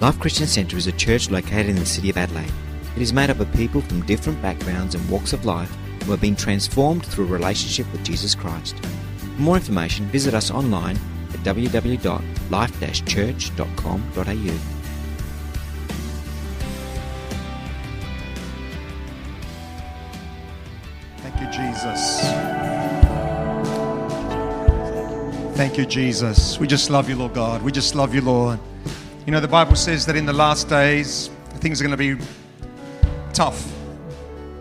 Life Christian Centre is a church located in the city of Adelaide. It is made up of people from different backgrounds and walks of life who have been transformed through a relationship with Jesus Christ. For more information, visit us online at www.life-church.com.au. Thank you, Jesus. Thank you, Jesus. We just love you, Lord God. We just love you, Lord. You know, the Bible says that in the last days, things are going to be tough.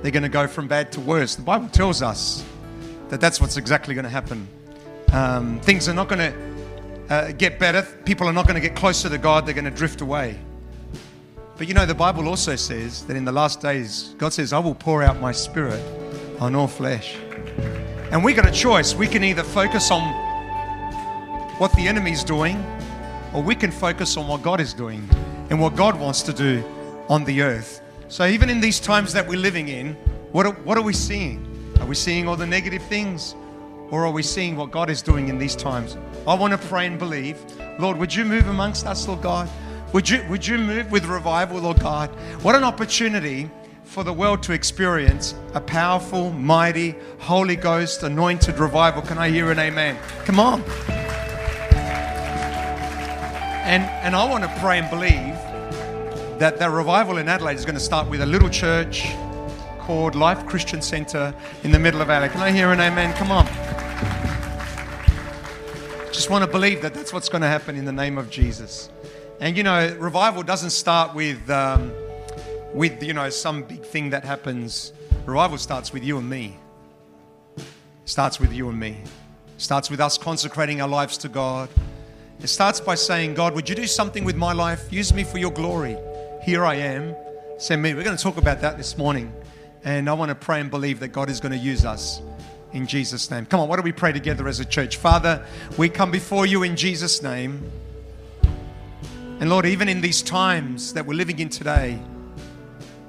They're going to go from bad to worse. The Bible tells us that that's what's exactly going to happen. Um, things are not going to uh, get better. People are not going to get closer to God. They're going to drift away. But you know, the Bible also says that in the last days, God says, I will pour out my spirit on all flesh. And we got a choice. We can either focus on what the enemy's doing, or we can focus on what God is doing and what God wants to do on the earth. So, even in these times that we're living in, what are, what are we seeing? Are we seeing all the negative things? Or are we seeing what God is doing in these times? I want to pray and believe. Lord, would you move amongst us, Lord God? Would you, would you move with revival, Lord God? What an opportunity for the world to experience a powerful, mighty, Holy Ghost anointed revival. Can I hear an amen? Come on. And, and I want to pray and believe that the revival in Adelaide is going to start with a little church called Life Christian Centre in the middle of Adelaide. Can I hear an amen? Come on. Just want to believe that that's what's going to happen in the name of Jesus. And you know, revival doesn't start with, um, with you know, some big thing that happens. Revival starts with you and me. Starts with you and me. Starts with us consecrating our lives to God. It starts by saying, God, would you do something with my life? Use me for your glory. Here I am. Send me. We're going to talk about that this morning. And I want to pray and believe that God is going to use us in Jesus' name. Come on, why don't we pray together as a church? Father, we come before you in Jesus' name. And Lord, even in these times that we're living in today,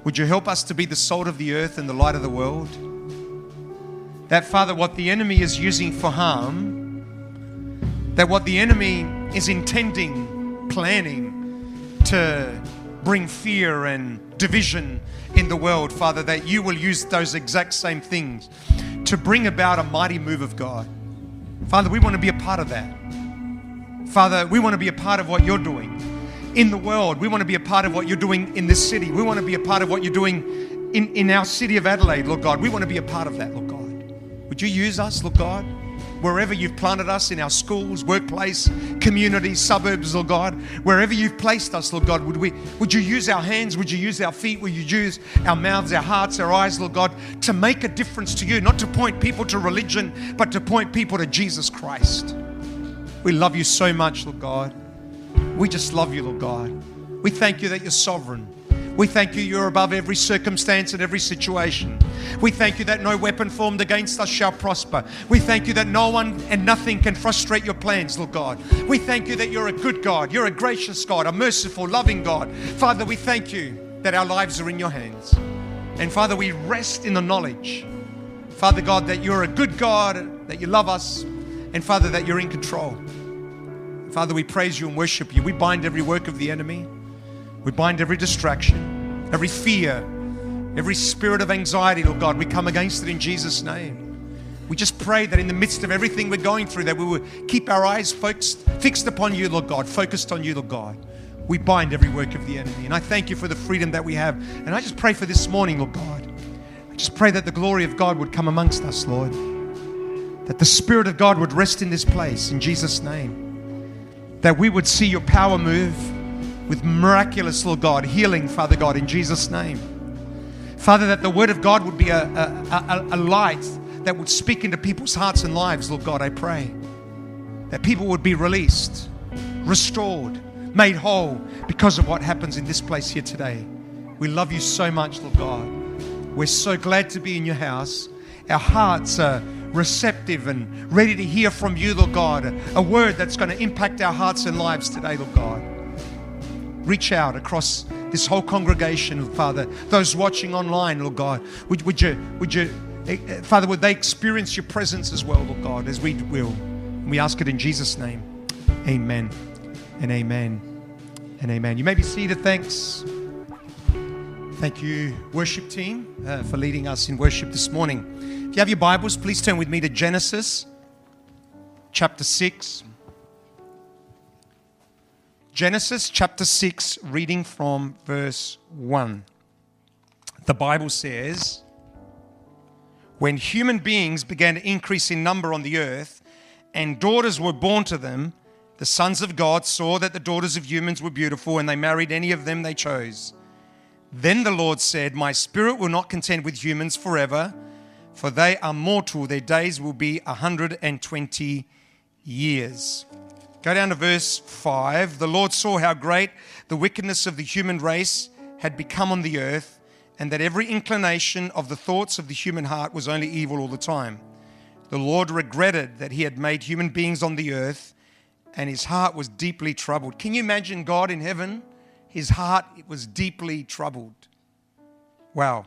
would you help us to be the salt of the earth and the light of the world? That, Father, what the enemy is using for harm, that what the enemy is intending, planning to bring fear and division in the world, Father, that you will use those exact same things to bring about a mighty move of God. Father, we want to be a part of that. Father, we want to be a part of what you're doing in the world. We want to be a part of what you're doing in this city. We want to be a part of what you're doing in, in our city of Adelaide, Lord God. We want to be a part of that, Lord God. Would you use us, Lord God? Wherever you've planted us in our schools, workplace, communities, suburbs, Lord God, wherever you've placed us, Lord God, would we would you use our hands, would you use our feet, would you use our mouths, our hearts, our eyes, Lord God, to make a difference to you, not to point people to religion, but to point people to Jesus Christ. We love you so much, Lord God. We just love you, Lord God. We thank you that you're sovereign. We thank you, you're above every circumstance and every situation. We thank you that no weapon formed against us shall prosper. We thank you that no one and nothing can frustrate your plans, Lord God. We thank you that you're a good God, you're a gracious God, a merciful, loving God. Father, we thank you that our lives are in your hands. And Father, we rest in the knowledge, Father God, that you're a good God, that you love us, and Father, that you're in control. Father, we praise you and worship you. We bind every work of the enemy. We bind every distraction, every fear, every spirit of anxiety, Lord God. We come against it in Jesus' name. We just pray that in the midst of everything we're going through, that we will keep our eyes fixed upon you, Lord God, focused on you, Lord God. We bind every work of the enemy. And I thank you for the freedom that we have. And I just pray for this morning, Lord God. I just pray that the glory of God would come amongst us, Lord. That the Spirit of God would rest in this place in Jesus' name. That we would see your power move with miraculous, Lord God, healing, Father God, in Jesus' name. Father, that the Word of God would be a, a, a, a light that would speak into people's hearts and lives, Lord God, I pray. That people would be released, restored, made whole because of what happens in this place here today. We love you so much, Lord God. We're so glad to be in your house. Our hearts are receptive and ready to hear from you, Lord God. A word that's going to impact our hearts and lives today, Lord God reach out across this whole congregation, Father. Those watching online, Lord God, would, would you, would you, eh, eh, Father, would they experience your presence as well, Lord God, as we will? And we ask it in Jesus' name. Amen and amen. and amen. You may be seated. Thanks. Thank you, worship team, uh, for leading us in worship this morning. If you have your Bibles, please turn with me to Genesis chapter 6. Genesis chapter 6, reading from verse 1. The Bible says, When human beings began to increase in number on the earth, and daughters were born to them, the sons of God saw that the daughters of humans were beautiful, and they married any of them they chose. Then the Lord said, My spirit will not contend with humans forever, for they are mortal. Their days will be 120 years. Go down to verse 5. The Lord saw how great the wickedness of the human race had become on the earth, and that every inclination of the thoughts of the human heart was only evil all the time. The Lord regretted that he had made human beings on the earth and his heart was deeply troubled. Can you imagine God in heaven? His heart was deeply troubled. Wow.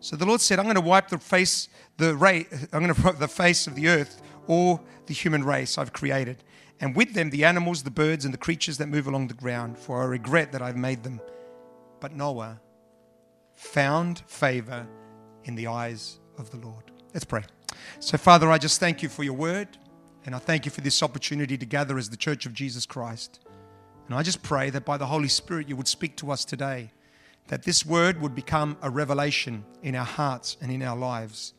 So the Lord said, I'm going to wipe the face, the I'm going to wipe the face of the earth, or the human race I've created, and with them the animals, the birds, and the creatures that move along the ground, for I regret that I've made them. But Noah found favor in the eyes of the Lord. Let's pray. So, Father, I just thank you for your word. And I thank you for this opportunity to gather as the Church of Jesus Christ. And I just pray that by the Holy Spirit you would speak to us today, that this word would become a revelation in our hearts and in our lives.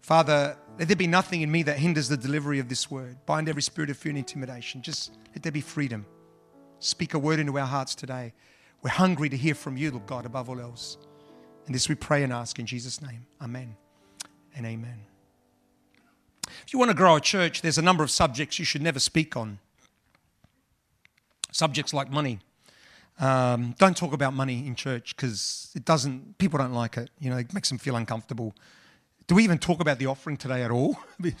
Father, let there be nothing in me that hinders the delivery of this word. Bind every spirit of fear and intimidation. Just let there be freedom. Speak a word into our hearts today. We're hungry to hear from you, Lord God, above all else. And this we pray and ask in Jesus' name. Amen and amen. If you want to grow a church, there's a number of subjects you should never speak on. Subjects like money. Um, don't talk about money in church because it doesn't. People don't like it. You know, it makes them feel uncomfortable. Do we even talk about the offering today at all? we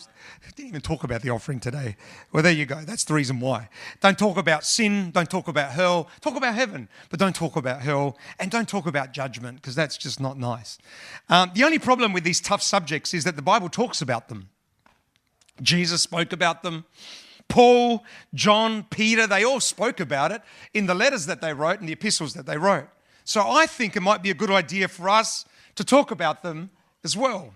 didn't even talk about the offering today. Well, there you go. That's the reason why. Don't talk about sin. Don't talk about hell. Talk about heaven, but don't talk about hell. And don't talk about judgment because that's just not nice. Um, the only problem with these tough subjects is that the Bible talks about them. Jesus spoke about them. Paul, John, Peter, they all spoke about it in the letters that they wrote and the epistles that they wrote. So I think it might be a good idea for us to talk about them as well.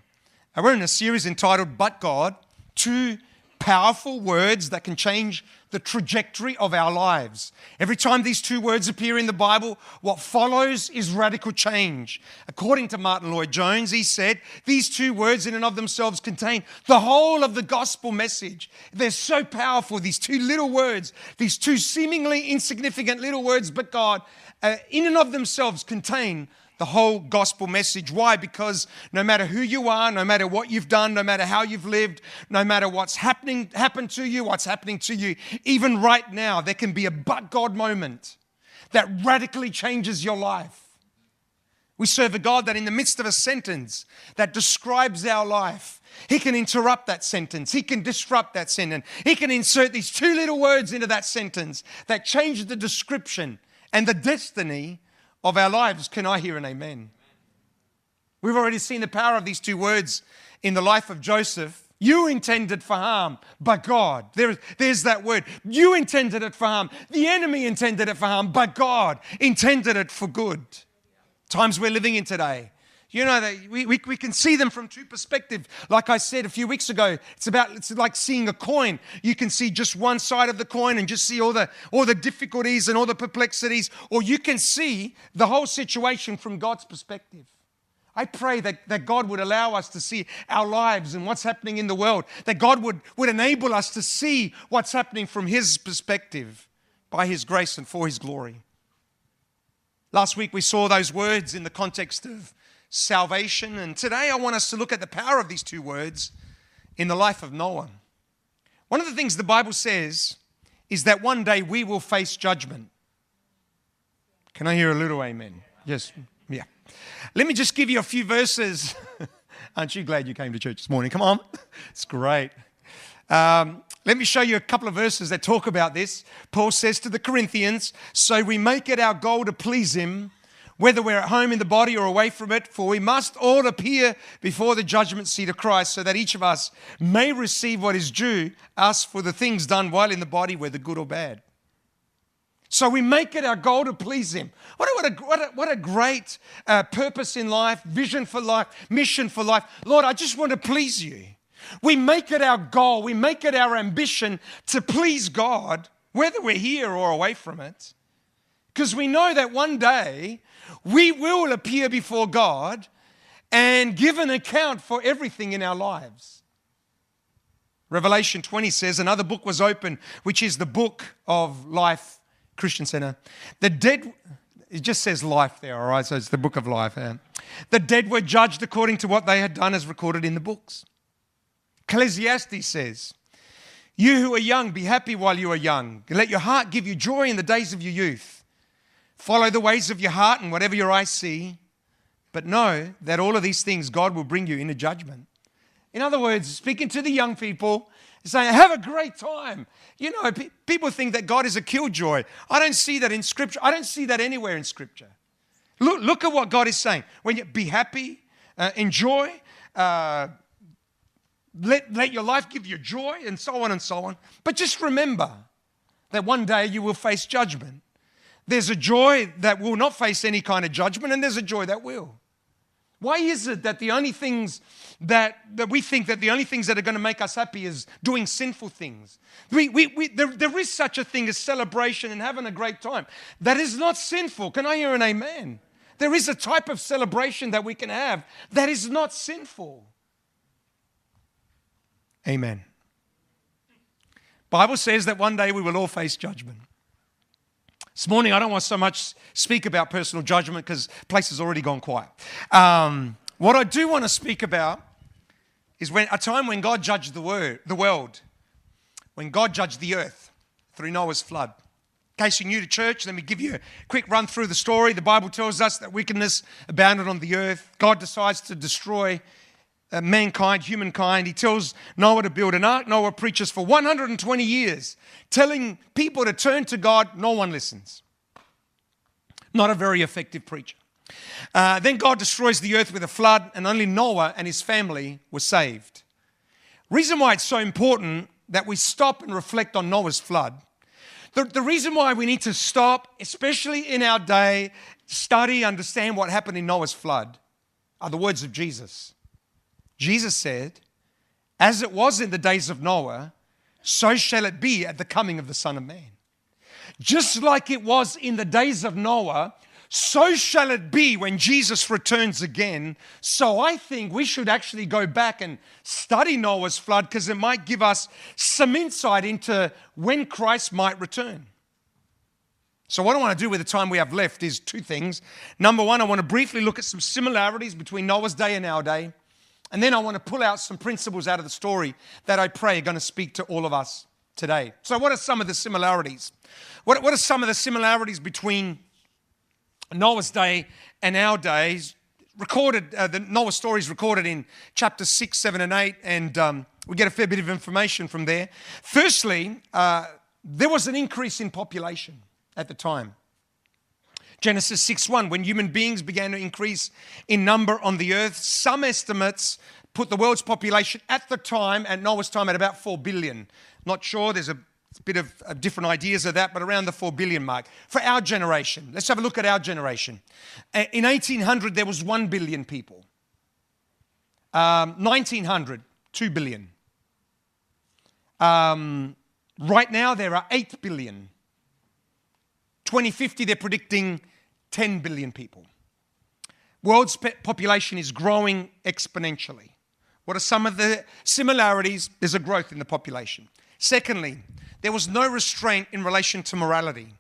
We're in a series entitled But God, two powerful words that can change the trajectory of our lives. Every time these two words appear in the Bible, what follows is radical change. According to Martyn Lloyd-Jones, he said, these two words in and of themselves contain the whole of the gospel message. They're so powerful, these two little words, these two seemingly insignificant little words, but God, uh, in and of themselves contain the whole gospel message. Why? Because no matter who you are, no matter what you've done, no matter how you've lived, no matter what's happening happened to you, what's happening to you, even right now, there can be a but God moment that radically changes your life. We serve a God that in the midst of a sentence that describes our life, he can interrupt that sentence. He can disrupt that sentence. He can insert these two little words into that sentence that change the description and the destiny of our lives. Can I hear an amen? We've already seen the power of these two words in the life of Joseph. You intended for harm, but God. There, there's that word. You intended it for harm. The enemy intended it for harm, but God intended it for good. Times we're living in today. You know, that we, we, we can see them from two perspectives. Like I said a few weeks ago, it's about it's like seeing a coin. You can see just one side of the coin and just see all the all the difficulties and all the perplexities, or you can see the whole situation from God's perspective. I pray that, that God would allow us to see our lives and what's happening in the world, that God would, would enable us to see what's happening from His perspective by His grace and for His glory. Last week we saw those words in the context of salvation. And today I want us to look at the power of these two words in the life of Noah. One of the things the Bible says is that one day we will face judgment. Can I hear a little amen? Yes, yeah. Let me just give you a few verses. Aren't you glad you came to church this morning? Come on, it's great. Um, let me show you a couple of verses that talk about this. Paul says to the Corinthians, So we make it our goal to please him whether we're at home in the body or away from it, for we must all appear before the judgment seat of Christ, so that each of us may receive what is due us for the things done while in the body, whether good or bad. So we make it our goal to please Him. What a, what a, what a, what a great uh, purpose in life, vision for life, mission for life. Lord, I just want to please you. We make it our goal, we make it our ambition to please God, whether we're here or away from it. Because we know that one day we will appear before God and give an account for everything in our lives. Revelation 20 says another book was opened, which is the book of life, Christian Center. The dead, it just says life there, all right? So it's the book of life. Yeah. The dead were judged according to what they had done as recorded in the books. Ecclesiastes says, You who are young, be happy while you are young. Let your heart give you joy in the days of your youth. Follow the ways of your heart and whatever your eyes see. But know that all of these things God will bring you into judgment. In other words, speaking to the young people, saying, Have a great time. You know, people think that God is a killjoy. I don't see that in Scripture. I don't see that anywhere in Scripture. Look, look at what God is saying. When you be happy, uh, enjoy, uh, let, let your life give you joy, and so on and so on. But just remember that one day you will face judgment. There's a joy that will not face any kind of judgment, and there's a joy that will. Why is it that the only things that, that we think that the only things that are going to make us happy is doing sinful things? We, we, we, there, there is such a thing as celebration and having a great time. That is not sinful. Can I hear an amen? There is a type of celebration that we can have that is not sinful. Amen. Bible says that one day we will all face judgment. This morning, I don't want so much speak about personal judgment because place has already gone quiet. Um, what I do want to speak about is when a time when God judged the, word, the world, when God judged the earth through Noah's flood. In case you're new to church, let me give you a quick run through the story. The Bible tells us that wickedness abounded on the earth. God decides to destroy mankind, humankind. He tells Noah to build an ark. Noah preaches for 120 years, telling people to turn to God. No one listens. Not a very effective preacher. Uh, then God destroys the earth with a flood, and only Noah and his family were saved. Reason why it's so important that we stop and reflect on Noah's flood. The, the reason why we need to stop, especially in our day, study, understand what happened in Noah's flood, are the words of Jesus. Jesus said, As it was in the days of Noah, so shall it be at the coming of the Son of Man. Just like it was in the days of Noah, so shall it be when Jesus returns again. So I think we should actually go back and study Noah's flood because it might give us some insight into when Christ might return. So, what I want to do with the time we have left is two things. Number one, I want to briefly look at some similarities between Noah's day and our day. And then I want to pull out some principles out of the story that I pray are going to speak to all of us today. So, what are some of the similarities? What, what are some of the similarities between Noah's day and our days? Recorded, uh, the Noah story is recorded in chapter 6, 7, and 8, and um, we get a fair bit of information from there. Firstly, uh, there was an increase in population at the time. Genesis 6:1 when human beings began to increase in number on the earth some estimates put the world's population at the time at Noah's time at about 4 billion. Not sure there's a bit of, different ideas of that but around the 4 billion mark. For our generation let's have a look at our generation. In 1800 there was 1 billion people. Um, 1900 2 billion. Um, right now there are 8 billion. 2050 they're predicting 10 billion people. World's population is growing exponentially. What are some of the similarities? There's a growth in the population. Secondly, there was no restraint in relation to morality.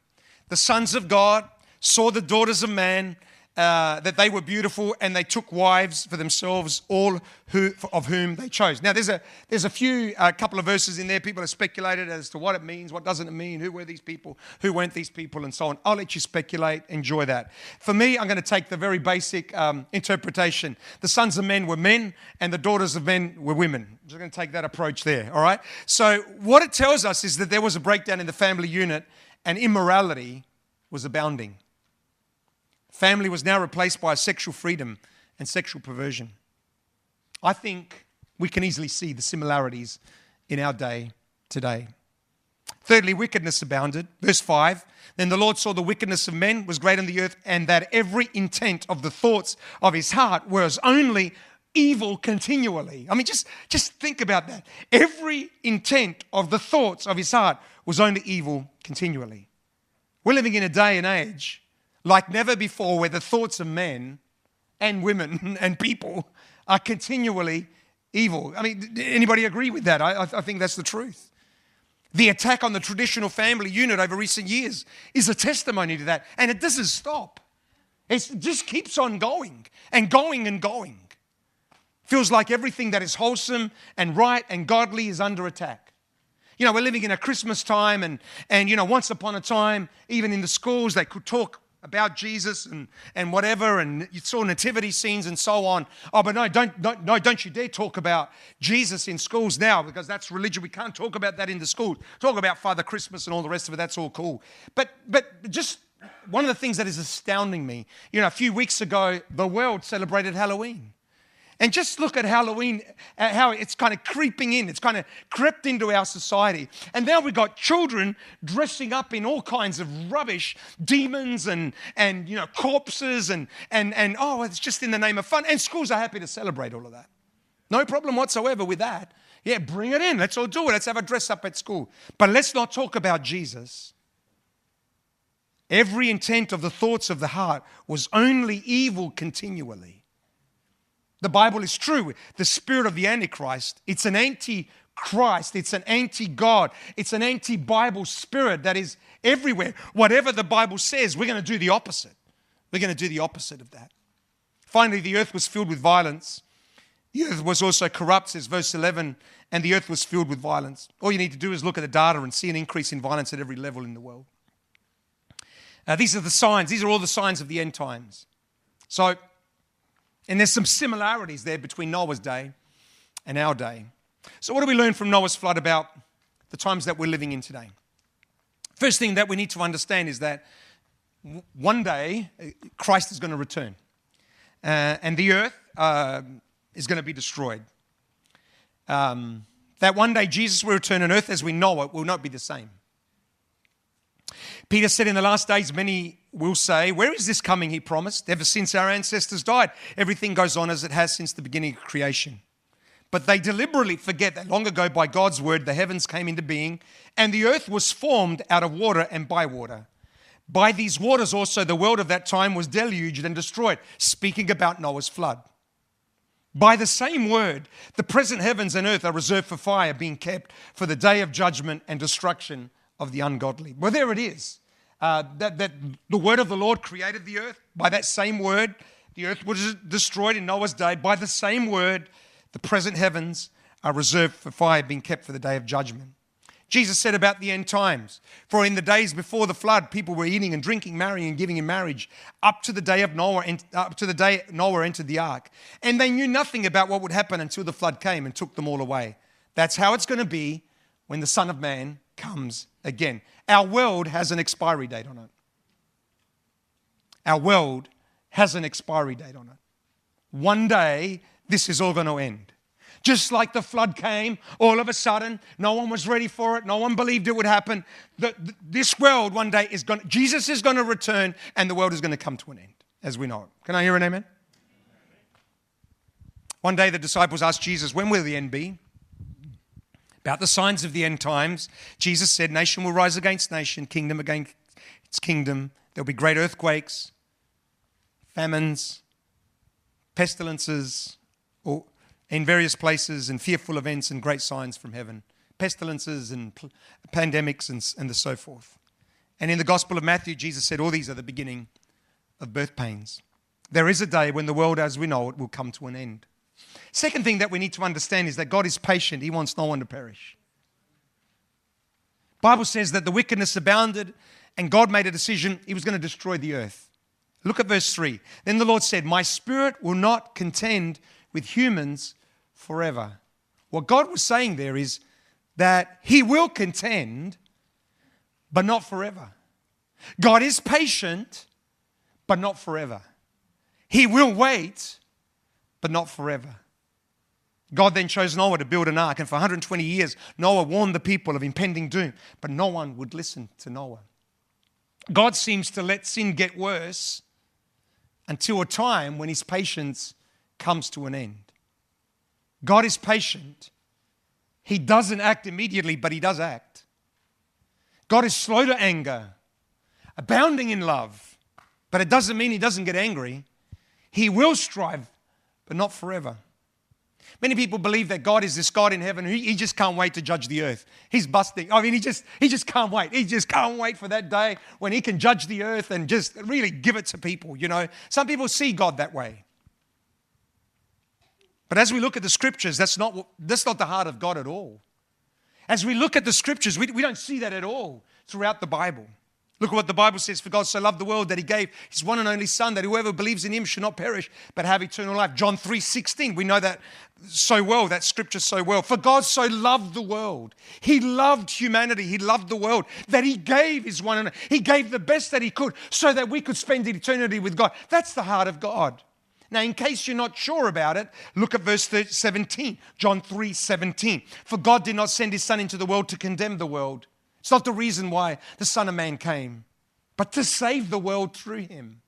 The sons of God saw the daughters of man uh, that they were beautiful and they took wives for themselves, all who, of whom they chose. Now, there's a, there's a few, a uh, couple of verses in there. People have speculated as to what it means, what doesn't it mean, who were these people, who weren't these people, and so on. I'll let you speculate, enjoy that. For me, I'm going to take the very basic um, interpretation. The sons of men were men, and the daughters of men were women. I'm just going to take that approach there, all right? So, what it tells us is that there was a breakdown in the family unit, and immorality was abounding. Family was now replaced by sexual freedom and sexual perversion. I think we can easily see the similarities in our day today. Thirdly, wickedness abounded. Verse 5 Then the Lord saw the wickedness of men was great on the earth, and that every intent of the thoughts of his heart was only evil continually. I mean, just, just think about that. Every intent of the thoughts of his heart was only evil continually. We're living in a day and age like never before where the thoughts of men and women and people are continually evil. I mean, anybody agree with that? I, I think that's the truth. The attack on the traditional family unit over recent years is a testimony to that. And it doesn't stop, it just keeps on going and going and going. Feels like everything that is wholesome and right and godly is under attack. You know, we're living in a Christmas time, and, and you know, once upon a time, even in the schools, they could talk about Jesus and, and whatever, and you saw nativity scenes and so on. Oh, but no, don't, no, don't you dare talk about Jesus in schools now because that's religion. We can't talk about that in the schools. Talk about Father Christmas and all the rest of it. That's all cool. But, but just one of the things that is astounding me, you know, a few weeks ago, the world celebrated Halloween. And just look at Halloween, how it's kind of creeping in. It's kind of crept into our society. And now we've got children dressing up in all kinds of rubbish, demons and, and you know, corpses, and, and, and oh, it's just in the name of fun. And schools are happy to celebrate all of that. No problem whatsoever with that. Yeah, bring it in. Let's all do it. Let's have a dress up at school. But let's not talk about Jesus. Every intent of the thoughts of the heart was only evil continually. The Bible is true. The spirit of the Antichrist, it's an anti Christ, it's an anti God, it's an anti Bible spirit that is everywhere. Whatever the Bible says, we're going to do the opposite. We're going to do the opposite of that. Finally, the earth was filled with violence. The earth was also corrupt, says verse 11, and the earth was filled with violence. All you need to do is look at the data and see an increase in violence at every level in the world. Uh, these are the signs, these are all the signs of the end times. So, and there's some similarities there between Noah's day and our day. So, what do we learn from Noah's flood about the times that we're living in today? First thing that we need to understand is that one day uh, Christ is going to return uh, and the earth uh, is going to be destroyed. Um, that one day Jesus will return and earth as we know it will not be the same. Peter said, In the last days, many will say, Where is this coming? He promised. Ever since our ancestors died, everything goes on as it has since the beginning of creation. But they deliberately forget that long ago, by God's word, the heavens came into being, and the earth was formed out of water and by water. By these waters also, the world of that time was deluged and destroyed, speaking about Noah's flood. By the same word, the present heavens and earth are reserved for fire, being kept for the day of judgment and destruction of the ungodly. Well, there it is. Uh, that, that the word of the Lord created the earth. By that same word, the earth was destroyed in Noah's day. By the same word, the present heavens are reserved for fire, being kept for the day of judgment. Jesus said about the end times, for in the days before the flood, people were eating and drinking, marrying and giving in marriage, up to the day of Noah, up to the day Noah entered the ark, and they knew nothing about what would happen until the flood came and took them all away. That's how it's going to be when the Son of Man comes again. Our world has an expiry date on it. Our world has an expiry date on it. One day, this is all going to end. Just like the flood came, all of a sudden, no one was ready for it. No one believed it would happen. The, the, this world one day is going. Jesus is going to return, and the world is going to come to an end, as we know it. Can I hear an amen? One day, the disciples asked Jesus, "When will the end be?" About the signs of the end times, Jesus said, Nation will rise against nation, kingdom against its kingdom. There'll be great earthquakes, famines, pestilences, or in various places, and fearful events and great signs from heaven. Pestilences and pandemics and, and the so forth. And in the Gospel of Matthew, Jesus said, All these are the beginning of birth pains. There is a day when the world as we know it will come to an end. Second thing that we need to understand is that God is patient. He wants no one to perish. Bible says that the wickedness abounded and God made a decision he was going to destroy the earth. Look at verse 3. Then the Lord said, "My spirit will not contend with humans forever." What God was saying there is that he will contend but not forever. God is patient but not forever. He will wait but not forever. God then chose Noah to build an ark, and for 120 years, Noah warned the people of impending doom, but no one would listen to Noah. God seems to let sin get worse until a time when his patience comes to an end. God is patient. He doesn't act immediately, but he does act. God is slow to anger, abounding in love, but it doesn't mean he doesn't get angry. He will strive, but not forever. Many people believe that God is this God in heaven who he just can't wait to judge the earth. He's busting. I mean, he just he just can't wait. He just can't wait for that day when he can judge the earth and just really give it to people, you know. Some people see God that way. But as we look at the scriptures, that's not, that's not the heart of God at all. As we look at the scriptures, we, we don't see that at all throughout the Bible. Look at what the Bible says. For God so loved the world that he gave his one and only Son, that whoever believes in him should not perish, but have eternal life. John 3 16. We know that so well, that scripture so well. For God so loved the world. He loved humanity. He loved the world that he gave his one and he gave the best that he could so that we could spend eternity with God. That's the heart of God. Now, in case you're not sure about it, look at verse 17, John 3 17. For God did not send his Son into the world to condemn the world. It's not the reason why the Son of Man came, but to save the world through him.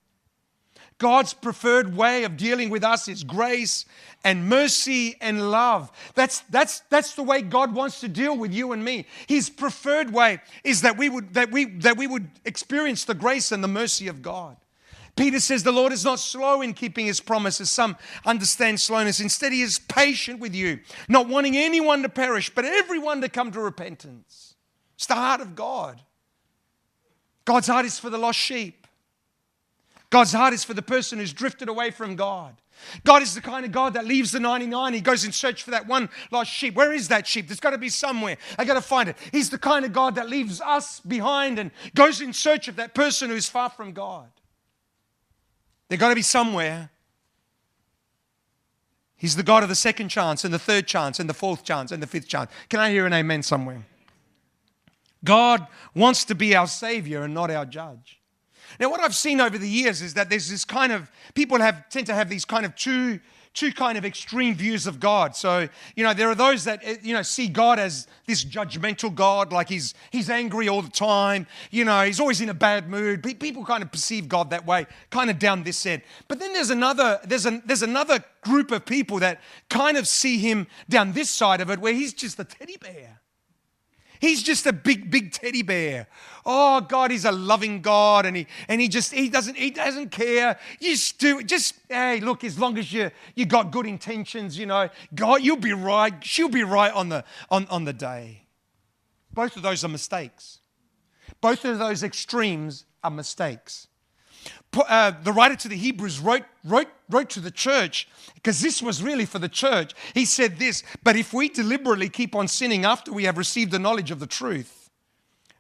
God's preferred way of dealing with us is grace and mercy and love. That's, that's, that's the way God wants to deal with you and me. His preferred way is that we would, that we, that we would experience the grace and the mercy of God. Peter says the Lord is not slow in keeping his promises. Some understand slowness. Instead, he is patient with you, not wanting anyone to perish, but everyone to come to repentance. It's the heart of God. God's heart is for the lost sheep. God's heart is for the person who's drifted away from God. God is the kind of God that leaves the 99. He goes in search for that one lost sheep. Where is that sheep? There's got to be somewhere. I got to find it. He's the kind of God that leaves us behind and goes in search of that person who's far from God. They've got to be somewhere. He's the God of the second chance and the third chance and the fourth chance and the fifth chance. Can I hear an amen somewhere? God wants to be our Savior and not our judge. Now, what I've seen over the years is that there's this kind of people have tend to have these kind of two two kind of extreme views of God. So, you know, there are those that, eh, you know, see God as this judgmental God, like he's, he's angry all the time, you know, he's always in a bad mood. People kind of perceive God that way, kind of down this end. But then there's another, there's, a, there's another group of people that kind of see him down this side of it where he's just a teddy bear. He's just a big, big teddy bear. Oh God, he's a loving God, and he and he just he doesn't he doesn't care. You just do just hey, look, as long as you you got good intentions, you know, God, you'll be right. She'll be right on the on, on the day. Both of those are mistakes. Both of those extremes are mistakes uh, the writer to the Hebrews wrote, wrote, wrote to the church, because this was really for the church. He said this But if we deliberately keep on sinning after we have received the knowledge of the truth,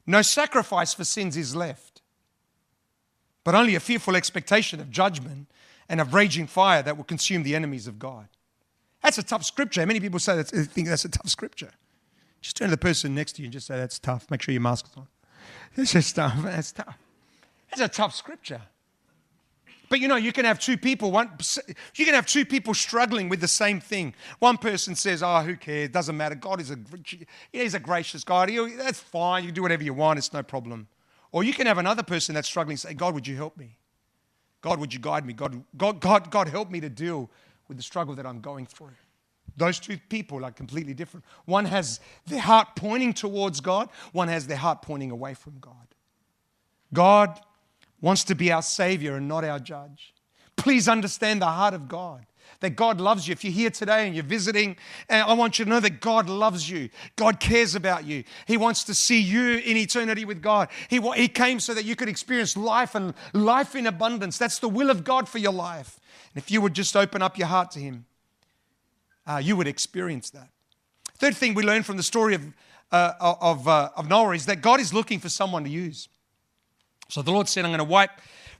no sacrifice for sins is left, but only a fearful expectation of judgment and of raging fire that will consume the enemies of God. That's a tough scripture. Many people say that, think that's a tough scripture. Just turn to the person next to you and just say, That's tough. Make sure your mask's on. It's just tough. That's tough. That's a tough scripture. But you know, you can have two people, one, you can have two people struggling with the same thing. One person says, Oh, who cares? Doesn't matter. God is a, he's a gracious God. He, that's fine. You do whatever you want. It's no problem. Or you can have another person that's struggling say, God, would you help me? God, would you guide me? God, God, God, God, help me to deal with the struggle that I'm going through. Those two people are completely different. One has their heart pointing towards God, one has their heart pointing away from God. God wants to be our Savior and not our judge. Please understand the heart of God. That God loves you. If you're here today and you're visiting, I want you to know that God loves you. God cares about you. He wants to see you in eternity with God. He, he came so that you could experience life and life in abundance. That's the will of God for your life. And if you would just open up your heart to Him, uh, you would experience that. Third thing we learn from the story of, uh, of, uh, of Noah is that God is looking for someone to use. So the Lord said, I'm going to wipe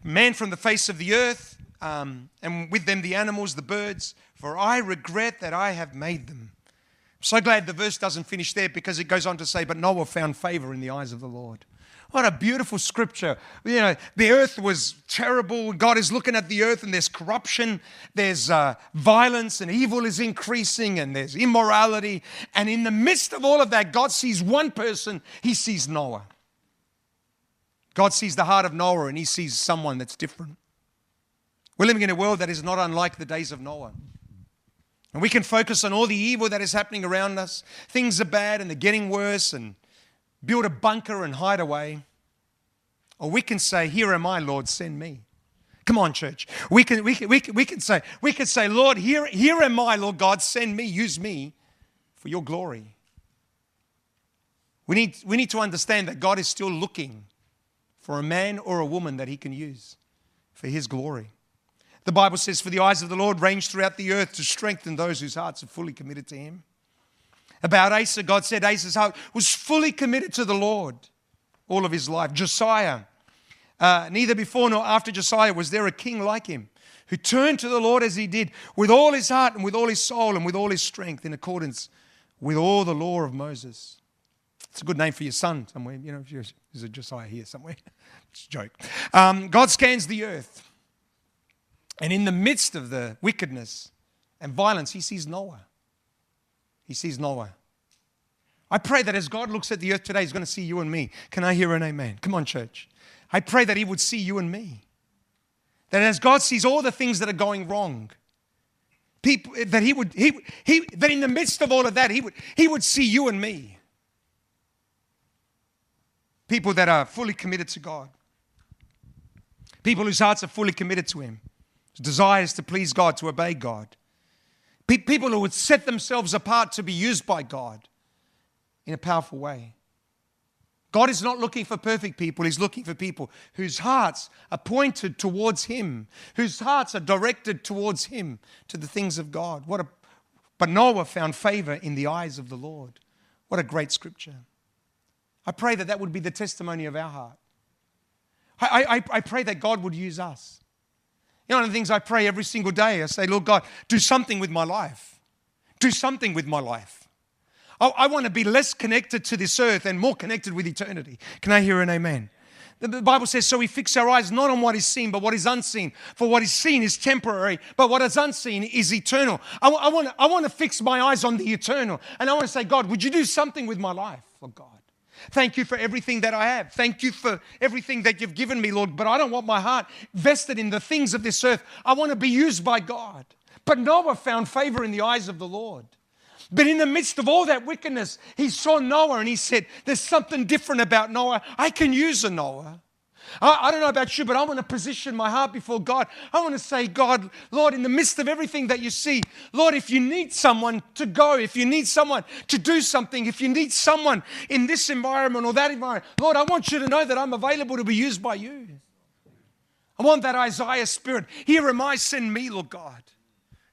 man from the face of the earth, um, and with them the animals, the birds, for I regret that I have made them. I'm so glad the verse doesn't finish there because it goes on to say, But Noah found favor in the eyes of the Lord. What a beautiful scripture. You know, the earth was terrible. God is looking at the earth and there's corruption, there's uh, violence, and evil is increasing, and there's immorality. And in the midst of all of that, God sees one person, He sees Noah. God sees the heart of Noah and He sees someone that's different. We're living in a world that is not unlike the days of Noah. And we can focus on all the evil that is happening around us. Things are bad and they're getting worse, and build a bunker and hide away. Or we can say, Here am I, Lord, send me. Come on, church. We can, we can, we can, we can say, we can say, Lord, here, here am I, Lord God, send me, use me for your glory. We need, we need to understand that God is still looking for a man or a woman that he can use for his glory. The Bible says, For the eyes of the Lord range throughout the earth to strengthen those whose hearts are fully committed to him. About Asa, God said Asa's heart was fully committed to the Lord all of his life. Josiah, uh, neither before nor after Josiah was there a king like him who turned to the Lord as he did with all his heart and with all his soul and with all his strength in accordance with all the law of Moses. It's a good name for your son somewhere. You know, if there's a Josiah here somewhere. it's a joke. Um, God scans the earth. And in the midst of the wickedness and violence, he sees Noah. He sees Noah. I pray that as God looks at the earth today, He's going to see you and me. Can I hear an amen? Come on, church. I pray that He would see you and me. That as God sees all the things that are going wrong, people, that He would, he, he, that in the midst of all of that, He would, he would see you and me. People that are fully committed to God. People whose hearts are fully committed to Him. Desires to please God, to obey God. People who would set themselves apart to be used by God in a powerful way. God is not looking for perfect people, He's looking for people whose hearts are pointed towards Him, whose hearts are directed towards Him, to the things of God. What a, but Noah found favor in the eyes of the Lord. What a great scripture. I pray that that would be the testimony of our heart. I, I, I pray that God would use us. You know, one of the things I pray every single day, I say, Lord God, do something with my life. Do something with my life. I, I want to be less connected to this earth and more connected with eternity. Can I hear an amen? The Bible says, so we fix our eyes not on what is seen, but what is unseen. For what is seen is temporary, but what is unseen is eternal. I, I, want, to fix my eyes on the eternal. And I want to say, God, would you do something with my life, oh God? Thank you for everything that I have. Thank you for everything that you've given me, Lord. But I don't want my heart vested in the things of this earth. I want to be used by God. But Noah found favor in the eyes of the Lord. But in the midst of all that wickedness, he saw Noah and he said, There's something different about Noah. I can use a Noah. I, I, don't know about you, but I want to position my heart before God. I want to say, God, Lord, in the midst of everything that you see, Lord, if you need someone to go, if you need someone to do something, if you need someone in this environment or that environment, Lord, I want you to know that I'm available to be used by you. I want that Isaiah spirit. Here am I, send me, Lord God.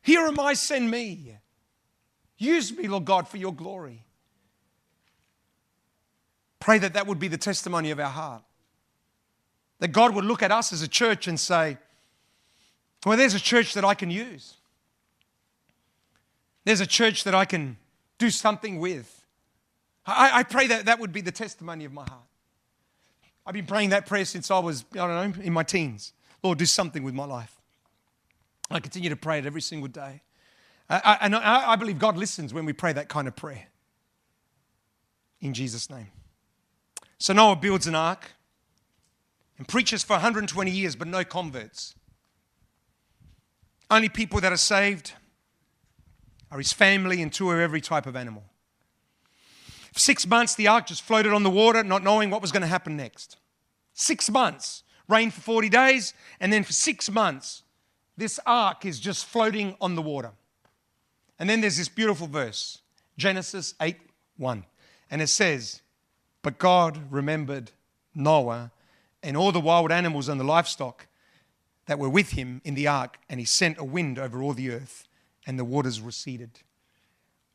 Here am I, send me. Use me, Lord God, for your glory. Pray that that would be the testimony of our heart. That God would look at us as a church and say, well, there's a church that I can use. There's a church that I can do something with. I, I, pray that that would be the testimony of my heart. I've been praying that prayer since I was, I don't know, in my teens. Lord, do something with my life. I continue to pray it every single day. I, and I, I believe God listens when we pray that kind of prayer. In Jesus' name. So Noah builds an ark and preaches for 120 years, but no converts. Only people that are saved are his family and two of every type of animal. For six months, the ark just floated on the water, not knowing what was going to happen next. Six months. Rain for 40 days, and then for six months, this ark is just floating on the water. And then there's this beautiful verse, Genesis 8 1. And it says, But God remembered Noah and all the wild animals and the livestock that were with him in the ark, and he sent a wind over all the earth, and the waters receded.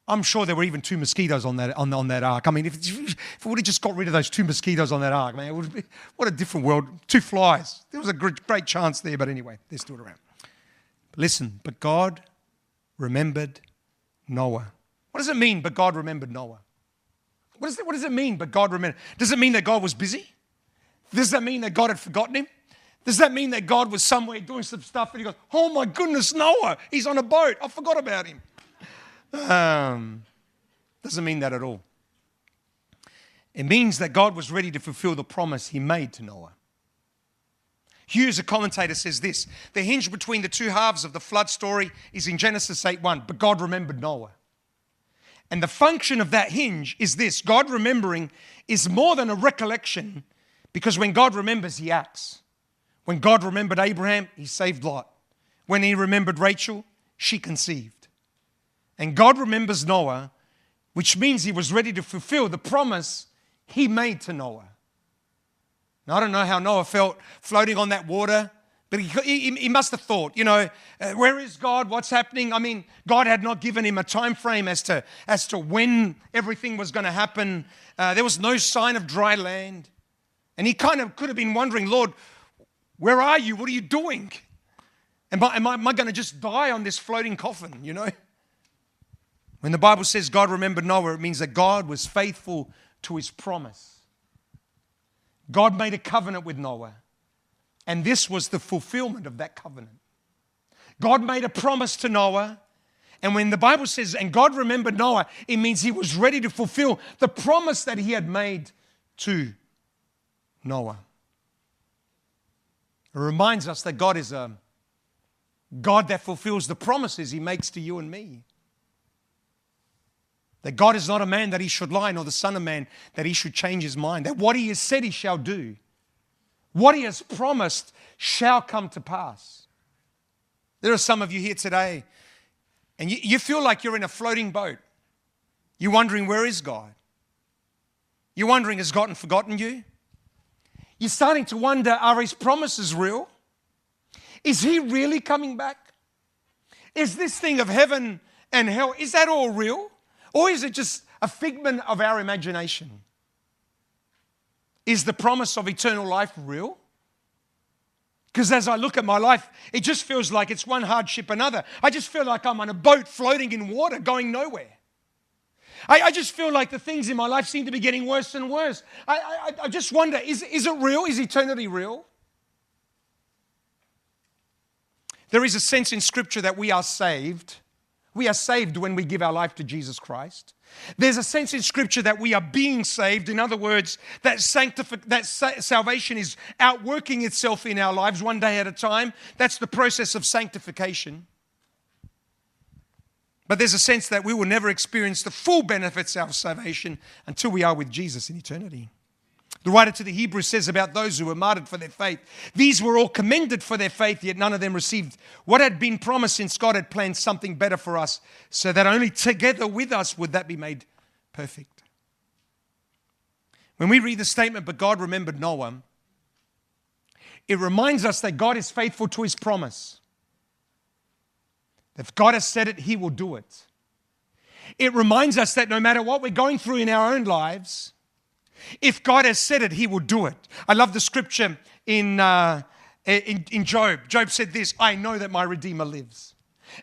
I'm sure there were even two mosquitoes on that, on, on that ark. I mean, if, if we would have just got rid of those two mosquitoes on that ark, man, it would be, what a different world. Two flies. There was a great, great chance there, but anyway, they're still around. Listen, but God remembered Noah. What does it mean, but God remembered Noah? What does, it, what does it mean, but God remembered? Does it mean that God was busy? Does that mean that God had forgotten him? Does that mean that God was somewhere doing some stuff and he goes, Oh my goodness, Noah, he's on a boat. I forgot about him. Um, doesn't mean that at all. It means that God was ready to fulfill the promise he made to Noah. Hughes, a commentator, says this The hinge between the two halves of the flood story is in Genesis 8 1, but God remembered Noah. And the function of that hinge is this God remembering is more than a recollection because when God remembers, he acts. When God remembered Abraham, he saved Lot. When he remembered Rachel, she conceived. And God remembers Noah, which means he was ready to fulfill the promise he made to Noah. Now, I don't know how Noah felt floating on that water, but he, he, he must have thought, you know, uh, where is God? What's happening? I mean, God had not given him a time frame as to, as to when everything was going to happen. Uh, there was no sign of dry land. And he kind of could have been wondering, Lord, where are you? What are you doing? Am I, am I, I going to just die on this floating coffin, you know? When the Bible says God remembered Noah, it means that God was faithful to his promise. God made a covenant with Noah, and this was the fulfillment of that covenant. God made a promise to Noah, and when the Bible says, and God remembered Noah, it means he was ready to fulfill the promise that he had made to Noah. It reminds us that God is a God that fulfills the promises he makes to you and me. That God is not a man that he should lie, nor the Son of Man that he should change his mind. That what he has said he shall do, what he has promised shall come to pass. There are some of you here today, and you, you feel like you're in a floating boat. You're wondering, where is God? You're wondering, has God forgotten you? You're starting to wonder, are his promises real? Is he really coming back? Is this thing of heaven and hell, is that all real? Or is it just a figment of our imagination? Is the promise of eternal life real? Because as I look at my life, it just feels like it's one hardship another. I just feel like I'm on a boat floating in water going nowhere. I, I just feel like the things in my life seem to be getting worse and worse. I, I, I just wonder is, is it real? Is eternity real? There is a sense in Scripture that we are saved we are saved when we give our life to Jesus Christ. There's a sense in Scripture that we are being saved. In other words, that, sanctific- that sa- salvation is outworking itself in our lives one day at a time. That's the process of sanctification. But there's a sense that we will never experience the full benefits of salvation until we are with Jesus in eternity. The writer to the Hebrews says about those who were martyred for their faith, these were all commended for their faith, yet none of them received what had been promised since God had planned something better for us, so that only together with us would that be made perfect. When we read the statement, but God remembered Noah, it reminds us that God is faithful to his promise. If God has said it, he will do it. It reminds us that no matter what we're going through in our own lives, if God has said it, He will do it. I love the scripture in, uh, in, in Job. Job said this I know that my Redeemer lives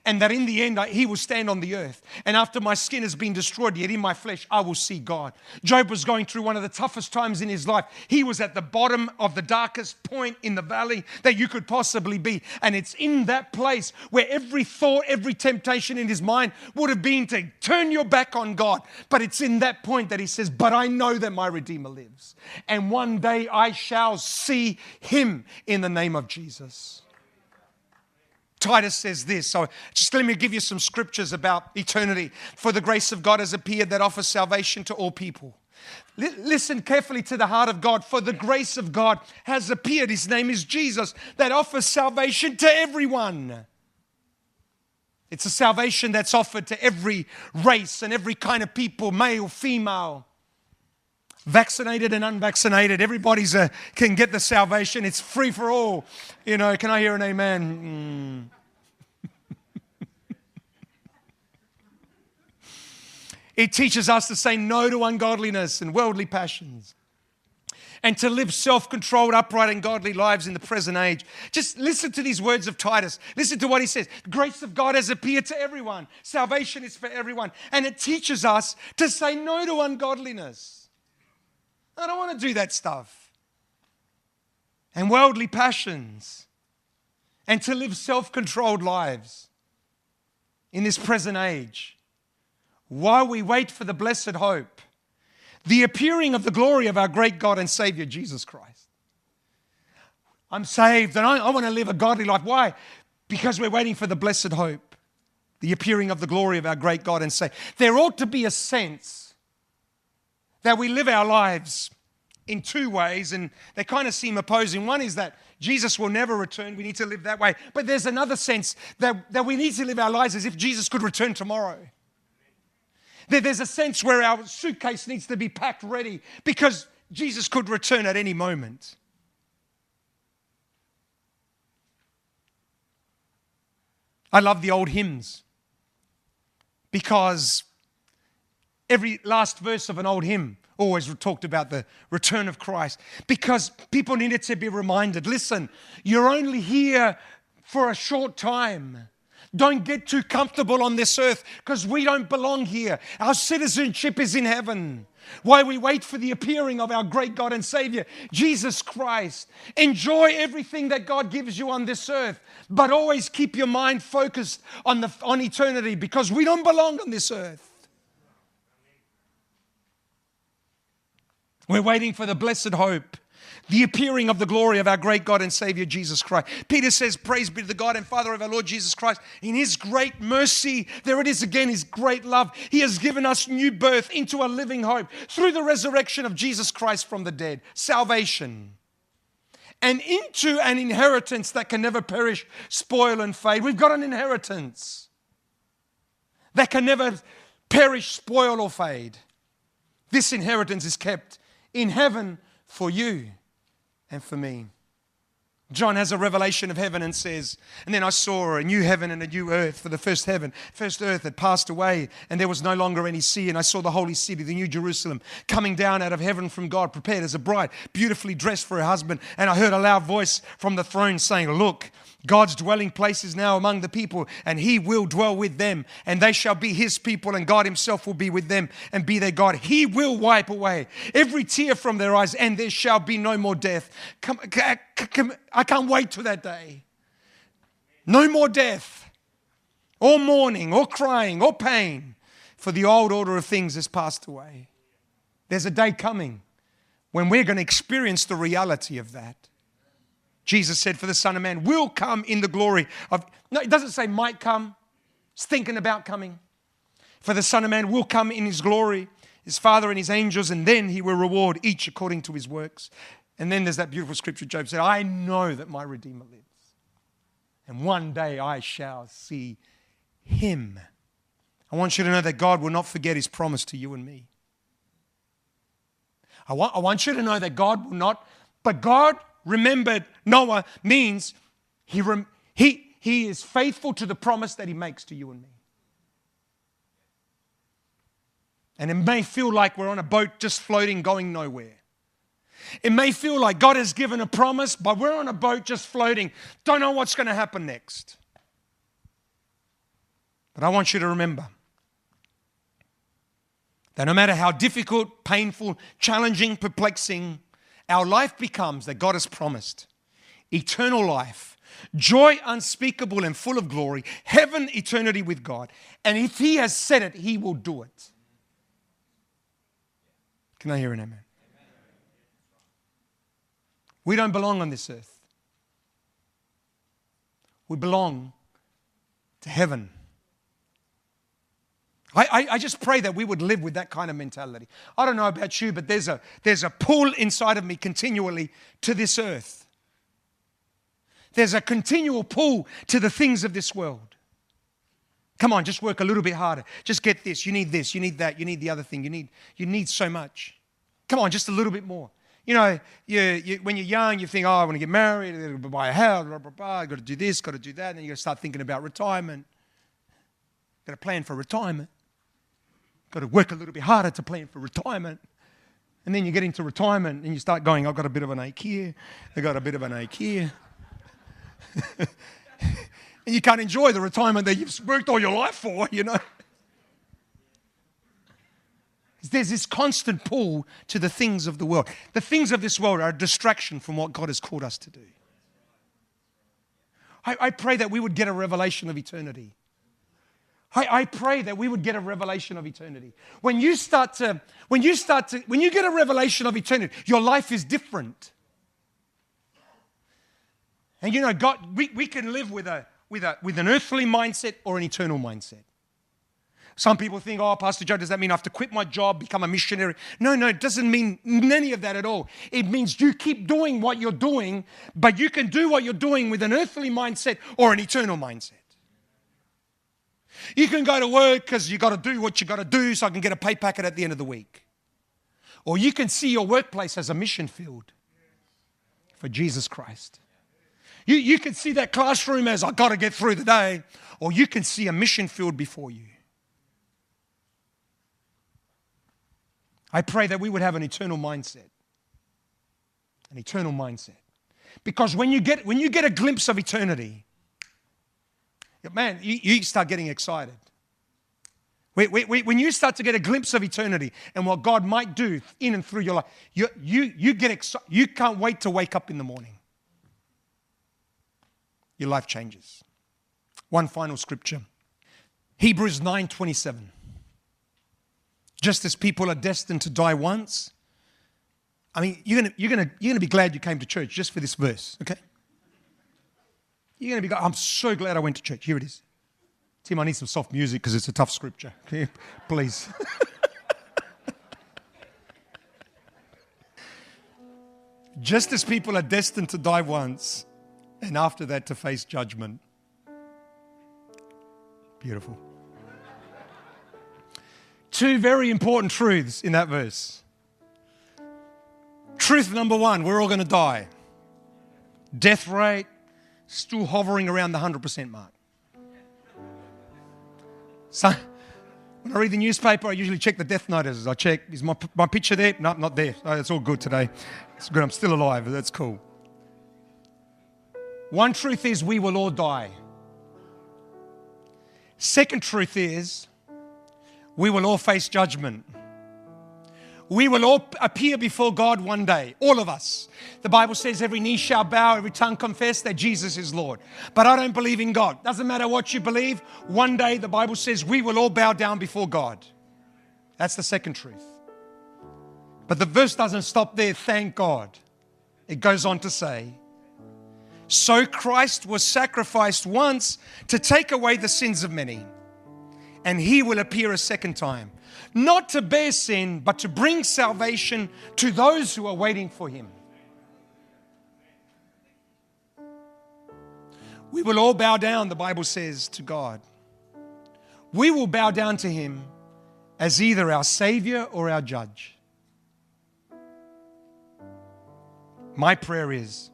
and that in the end he will stand on the earth. And after my skin has been destroyed, yet in my flesh I will see God. Job was going through one of the toughest times in his life. He was at the bottom of the darkest point in the valley that you could possibly be. And it's in that place where every thought, every temptation in his mind would have been to turn your back on God. But it's in that point that he says, But I know that my Redeemer lives. And one day I shall see him in the name of Jesus. Titus says this. So just let me give you some scriptures about eternity. For the grace of God has appeared that offers salvation to all people. L- listen carefully to the heart of God. For the grace of God has appeared. His name is Jesus that offers salvation to everyone. It's a salvation that's offered to every race and every kind of people, male, female, vaccinated and unvaccinated. Everybody's a, can get the salvation. It's free for all. You know, can I hear an amen? Mm. it teaches us to say no to ungodliness and worldly passions and to live self controlled, upright, and godly lives in the present age. Just listen to these words of Titus. Listen to what he says. Grace of God has appeared to everyone, salvation is for everyone. And it teaches us to say no to ungodliness. I don't want to do that stuff. and worldly passions and to live self controlled lives in this present age while we wait for the blessed hope, the appearing of the glory of our great God and Savior Jesus Christ. I'm saved and I, I want to live a godly life. Why? Because we're waiting for the blessed hope, the appearing of the glory of our great God and Savior. There ought to be a sense that we live our lives in two ways, and they kind of seem opposing. One is that Jesus will never return. We need to live that way. But there's another sense that, that we need to live our lives as if Jesus could return tomorrow. There's a sense where our suitcase needs to be packed ready because Jesus could return at any moment. I love the old hymns because every last verse of an old hymn always talked about the return of Christ because people needed to be reminded listen, you're only here for a short time. Don't get too comfortable on this earth because we don't belong here. Our citizenship is in heaven. While we wait for the appearing of our great God and Savior, Jesus Christ. Enjoy everything that God gives you on this earth, but always keep your mind focused on, the, on eternity because we don't belong on this earth. We're waiting for the blessed hope, the appearing of the glory of our great God and Savior Jesus Christ. Peter says, Praise be to the God and Father of our Lord Jesus Christ. In his great mercy, there it is again, his great love. He has given us new birth into a living hope through the resurrection of Jesus Christ from the dead, salvation. And into an inheritance that can never perish, spoil, and fade. We've got an inheritance that can never perish, spoil, or fade. This inheritance is kept in heaven for you and for me. John has a revelation of heaven and says, And then I saw a new heaven and a new earth, for the first heaven, first earth had passed away, and there was no longer any sea. And I saw the holy city, the new Jerusalem, coming down out of heaven from God, prepared as a bride, beautifully dressed for her husband. And I heard a loud voice from the throne saying, Look, God's dwelling place is now among the people, and He will dwell with them, and they shall be His people, and God Himself will be with them and be their God. He will wipe away every tear from their eyes, and there shall be no more death. Come, come, I can't wait to that day. No more death, or mourning, or crying, or pain, for the old order of things has passed away. There's a day coming when we're going to experience the reality of that. Jesus said, For the Son of Man will come in the glory of. No, it doesn't say might come, it's thinking about coming. For the Son of Man will come in his glory, his Father and his angels, and then he will reward each according to his works. And then there's that beautiful scripture Job said, I know that my Redeemer lives. And one day I shall see him. I want you to know that God will not forget his promise to you and me. I want, I want you to know that God will not, but God remembered Noah means he, rem- he, he is faithful to the promise that he makes to you and me. And it may feel like we're on a boat just floating, going nowhere. It may feel like God has given a promise, but we're on a boat just floating, don't know what's going to happen next. But I want you to remember that no matter how difficult, painful, challenging, perplexing our life becomes that God has promised eternal life, joy unspeakable and full of glory, heaven, eternity with God. And if He has said it, He will do it. Can I hear an amen? We don't belong on this earth. We belong to heaven. I, I, just pray that we would live with that kind of mentality. I don't know about you, but there's a, there's a pull inside of me continually to this earth. There's a continual pull to the things of this world. Come on, just work a little bit harder. Just get this. You need this. You need that. You need the other thing. You need, you need so much. Come on, just a little bit more. You know, you, you, when you're young, you think, oh, I want to get married, buy a house, blah, blah, blah. I got to do this, got to do that. And then you start thinking about retirement. Got to plan for retirement. Got to work a little bit harder to plan for retirement. And then you get into retirement and you start going, I've got a bit of an ache here, I've got a bit of an ache here. and you can't enjoy the retirement that you've worked all your life for, you know. there's this constant pull to the things of the world. The things of this world are a distraction from what God has called us to do. I, I pray that we would get a revelation of eternity. I, I, pray that we would get a revelation of eternity. When you start to, when you start to, when you get a revelation of eternity, your life is different. And you know, God, we, we can live with a with a with an earthly mindset or an eternal mindset. Some people think, oh, Pastor Joe, does that mean I have to quit my job, become a missionary? No, no, it doesn't mean any of that at all. It means you keep doing what you're doing, but you can do what you're doing with an earthly mindset or an eternal mindset. You can go to work because you got to do what you got to do so I can get a pay packet at the end of the week. Or you can see your workplace as a mission field for Jesus Christ. You, you can see that classroom as I got to get through the day, or you can see a mission field before you. I pray that we would have an eternal mindset. An eternal mindset. Because when you get, when you get a glimpse of eternity, man, you, you start getting excited. When you start to get a glimpse of eternity and what God might do in and through your life, you, you, you get excited. You can't wait to wake up in the morning. Your life changes. One final scripture. Hebrews 9:27. Just as people are destined to die once. I mean, you're gonna, you're gonna, you're gonna be glad you came to church just for this verse, okay? You're going to be going, I'm so glad I went to church. Here it is. Tim, I need some soft music because it's a tough scripture. Okay, please. Just as people are destined to die once and after that to face judgment. Beautiful. Two very important truths in that verse. Truth number one we're all going to die. Death rate, still hovering around the 100% mark. So, when I read the newspaper, I usually check the death notices. I check, is my, my picture there? No, not there. It's all good today. It's good. I'm still alive. That's cool. One truth is we will all die. Second truth is we will all face judgment. We will all appear before God one day, all of us. The Bible says every knee shall bow, every tongue confess that Jesus is Lord. But I don't believe in God. Doesn't matter what you believe, one day the Bible says we will all bow down before God. That's the second truth. But the verse doesn't stop there, thank God. It goes on to say, So Christ was sacrificed once to take away the sins of many, and he will appear a second time not to bear sin, but to bring salvation to those who are waiting for him. We will all bow down, the Bible says, to God. We will bow down to him as either our Savior or our Judge. My prayer is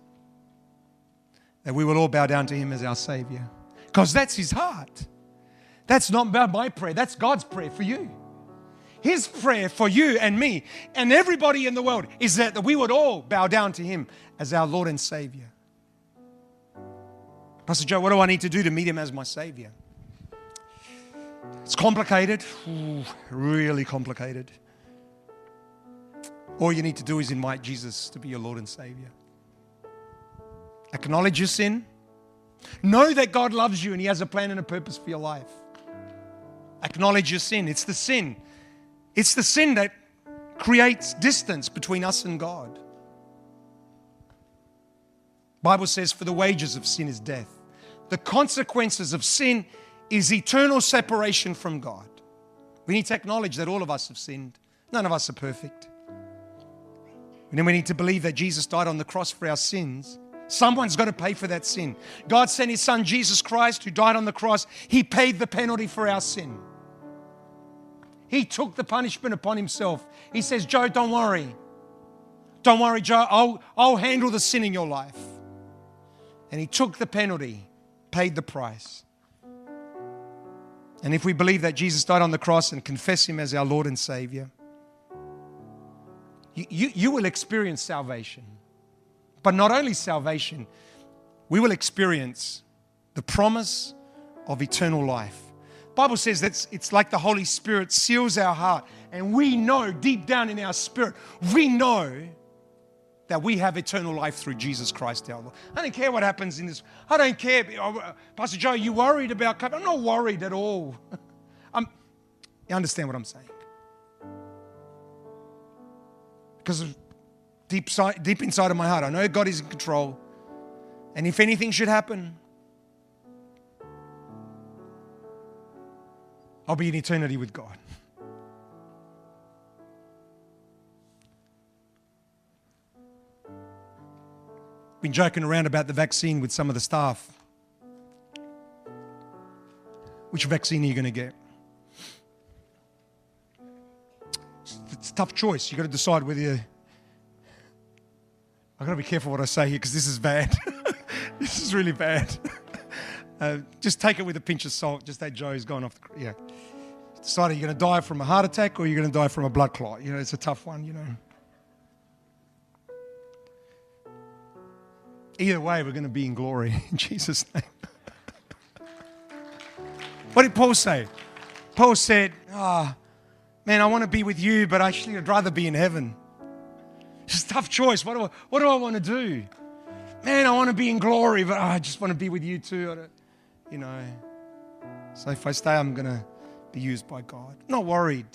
that we will all bow down to him as our Savior because that's his heart. That's not my prayer, that's God's prayer for you. His prayer for you and me and everybody in the world is that we would all bow down to Him as our Lord and Savior. Pastor Joe, what do I need to do to meet Him as my Savior? It's complicated, Ooh, really complicated. All you need to do is invite Jesus to be your Lord and Savior. Acknowledge your sin. Know that God loves you and He has a plan and a purpose for your life. Acknowledge your sin. It's the sin it's the sin that creates distance between us and God. Bible says for the wages of sin is death. The consequences of sin is eternal separation from God. We need to acknowledge that all of us have sinned. None of us are perfect. And then we need to believe that Jesus died on the cross for our sins. Someone's got to pay for that sin. God sent his son Jesus Christ who died on the cross. He paid the penalty for our sin. He took the punishment upon himself. He says, Joe, don't worry. Don't worry, Joe. I'll, I'll handle the sin in your life. And he took the penalty, paid the price. And if we believe that Jesus died on the cross and confess him as our Lord and Savior, you, you, you will experience salvation. But not only salvation, we will experience the promise of eternal life. Bible says that it's like the Holy Spirit seals our heart, and we know deep down in our spirit, we know that we have eternal life through Jesus Christ our Lord. I don't care what happens in this. I don't care. Oh, Pastor Joe, you worried about COVID? I'm not worried at all. I'm, you understand what I'm saying? Because deep, deep inside of my heart, I know God is in control. And if anything should happen, I'll be in eternity with God. Been joking around about the vaccine with some of the staff. Which vaccine are you going to get? It's a tough choice. You've got to decide whether you. I've got to be careful what I say here because this is bad. this is really bad. Uh, just take it with a pinch of salt. Just that Joe's gone off the. Yeah. Decide are you're going to die from a heart attack or you're going to die from a blood clot. You know, it's a tough one, you know. Either way, we're going to be in glory in Jesus' name. what did Paul say? Paul said, Ah, oh, man, I want to be with you, but actually I'd rather be in heaven. It's a tough choice. What do I, what do I want to do? Man, I want to be in glory, but oh, I just want to be with you too. you know. So if I stay, I'm going to be used by God. Not worried.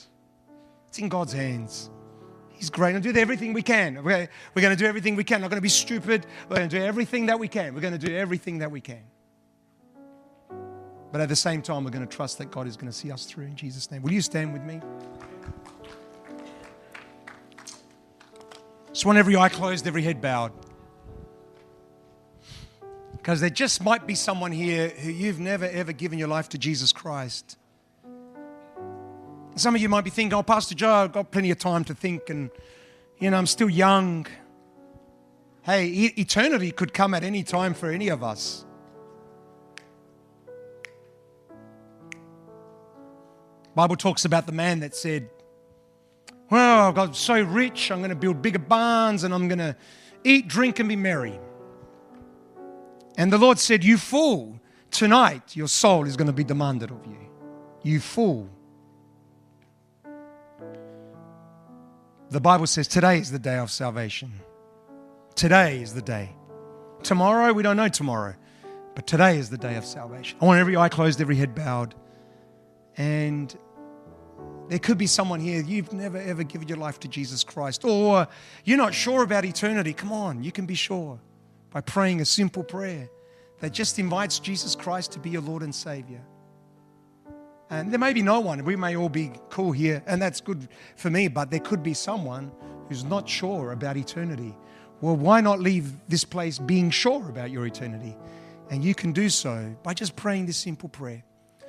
It's in God's hands. He's great. And do everything we can. We're, we're going to do everything we can. Not going to be stupid. We're going to do everything that we can. We're going to do everything that we can. But at the same time, we're going to trust that God is going to see us through in Jesus' name. Will you stand with me? Just want every eye closed, every head bowed. Because there just might be someone here who you've never ever given your life to Jesus Christ. Some of you might be thinking, oh, Pastor Joe, I've got plenty of time to think and, you know, I'm still young. Hey, eternity could come at any time for any of us. Bible talks about the man that said, well, I've got so rich, I'm going to build bigger barns and I'm going to eat, drink, and be merry. And the Lord said, You fool, tonight your soul is going to be demanded of you. You fool. The Bible says today is the day of salvation. Today is the day. Tomorrow, we don't know tomorrow, but today is the day of salvation. I want every eye closed, every head bowed. And there could be someone here, you've never ever given your life to Jesus Christ, or you're not sure about eternity. Come on, you can be sure by praying a simple prayer that just invites Jesus Christ to be your Lord and Savior. And there may be no one. We may all be cool here, and that's good for me, but there could be someone who's not sure about eternity. Well, why not leave this place being sure about your eternity? And you can do so by just praying this simple prayer.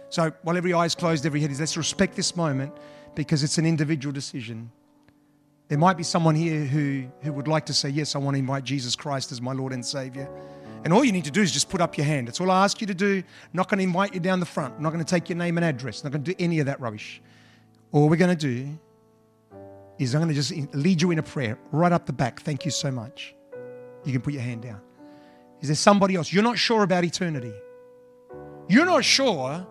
So, while every eye is closed, every head is, let's respect this moment because it's an individual decision. There might be someone here who, who would like to say, Yes, I want to invite Jesus Christ as my Lord and Savior. And all you need to do is just put up your hand. That's all I ask you to do. I'm not going to invite you down the front. I'm not going to take your name and address. I'm not going to do any of that rubbish. All we're going to do is I'm going to just lead you in a prayer right up the back. Thank you so much. You can put your hand down. Is there somebody else? You're not sure about eternity. You're not sure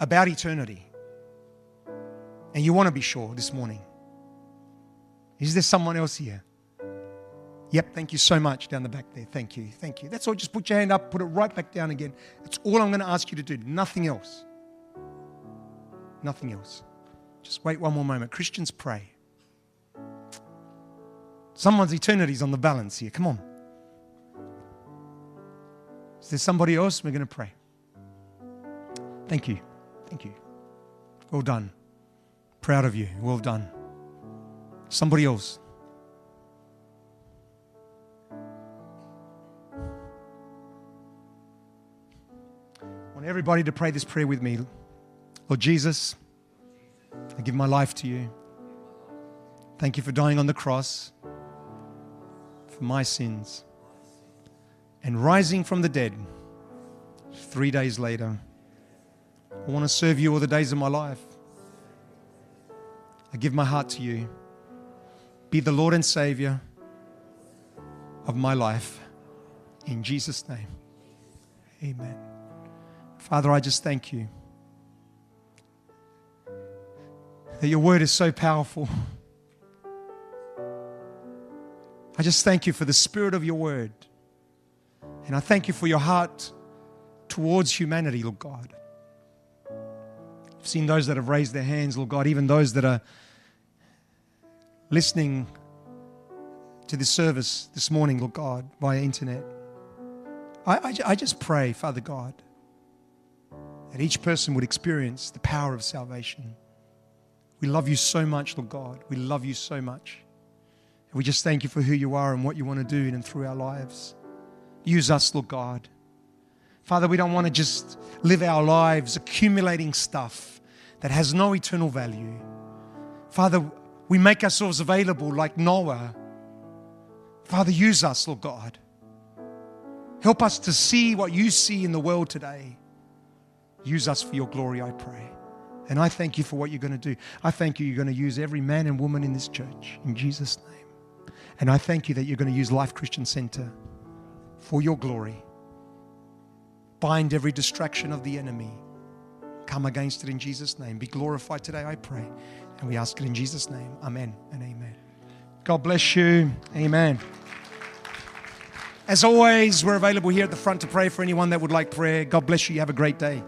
about eternity. And you want to be sure this morning. Is there someone else here? Yep, thank you so much down the back there. Thank you, thank you. That's all. Just put your hand up, put it right back down again. That's all I'm going to ask you to do. Nothing else. Nothing else. Just wait one more moment. Christians, pray. Someone's eternity's on the balance here. Come on. Is there somebody else? We're going to pray. Thank you. Thank you. Well done. Proud of you. Well done. Somebody else. Everybody to pray this prayer with me. Lord Jesus, I give my life to you. Thank you for dying on the cross for my sins and rising from the dead three days later. I want to serve you all the days of my life. I give my heart to you. Be the Lord and Savior of my life. In Jesus' name, amen. Father, I just thank you that your word is so powerful. I just thank you for the spirit of your word. And I thank you for your heart towards humanity, Lord God. I've seen those that have raised their hands, Lord God, even those that are listening to this service this morning, Lord God, via internet. I, I, I just pray, Father God, that each person would experience the power of salvation. We love you so much, Lord God. We love you so much. And we just thank you for who you are and what you want to do in and through our lives. Use us, Lord God. Father, we don't want to just live our lives accumulating stuff that has no eternal value. Father, we make ourselves available like Noah. Father, use us, Lord God. Help us to see what you see in the world today. Use us for your glory, I pray. And I thank you for what you're going to do. I thank you you're going to use every man and woman in this church in Jesus' name. And I thank you that you're going to use Life Christian Center for your glory. Bind every distraction of the enemy. Come against it in Jesus' name. Be glorified today, I pray. And we ask it in Jesus' name. Amen and amen. God bless you. Amen. As always, we're available here at the front to pray for anyone that would like prayer. God bless you. You have a great day.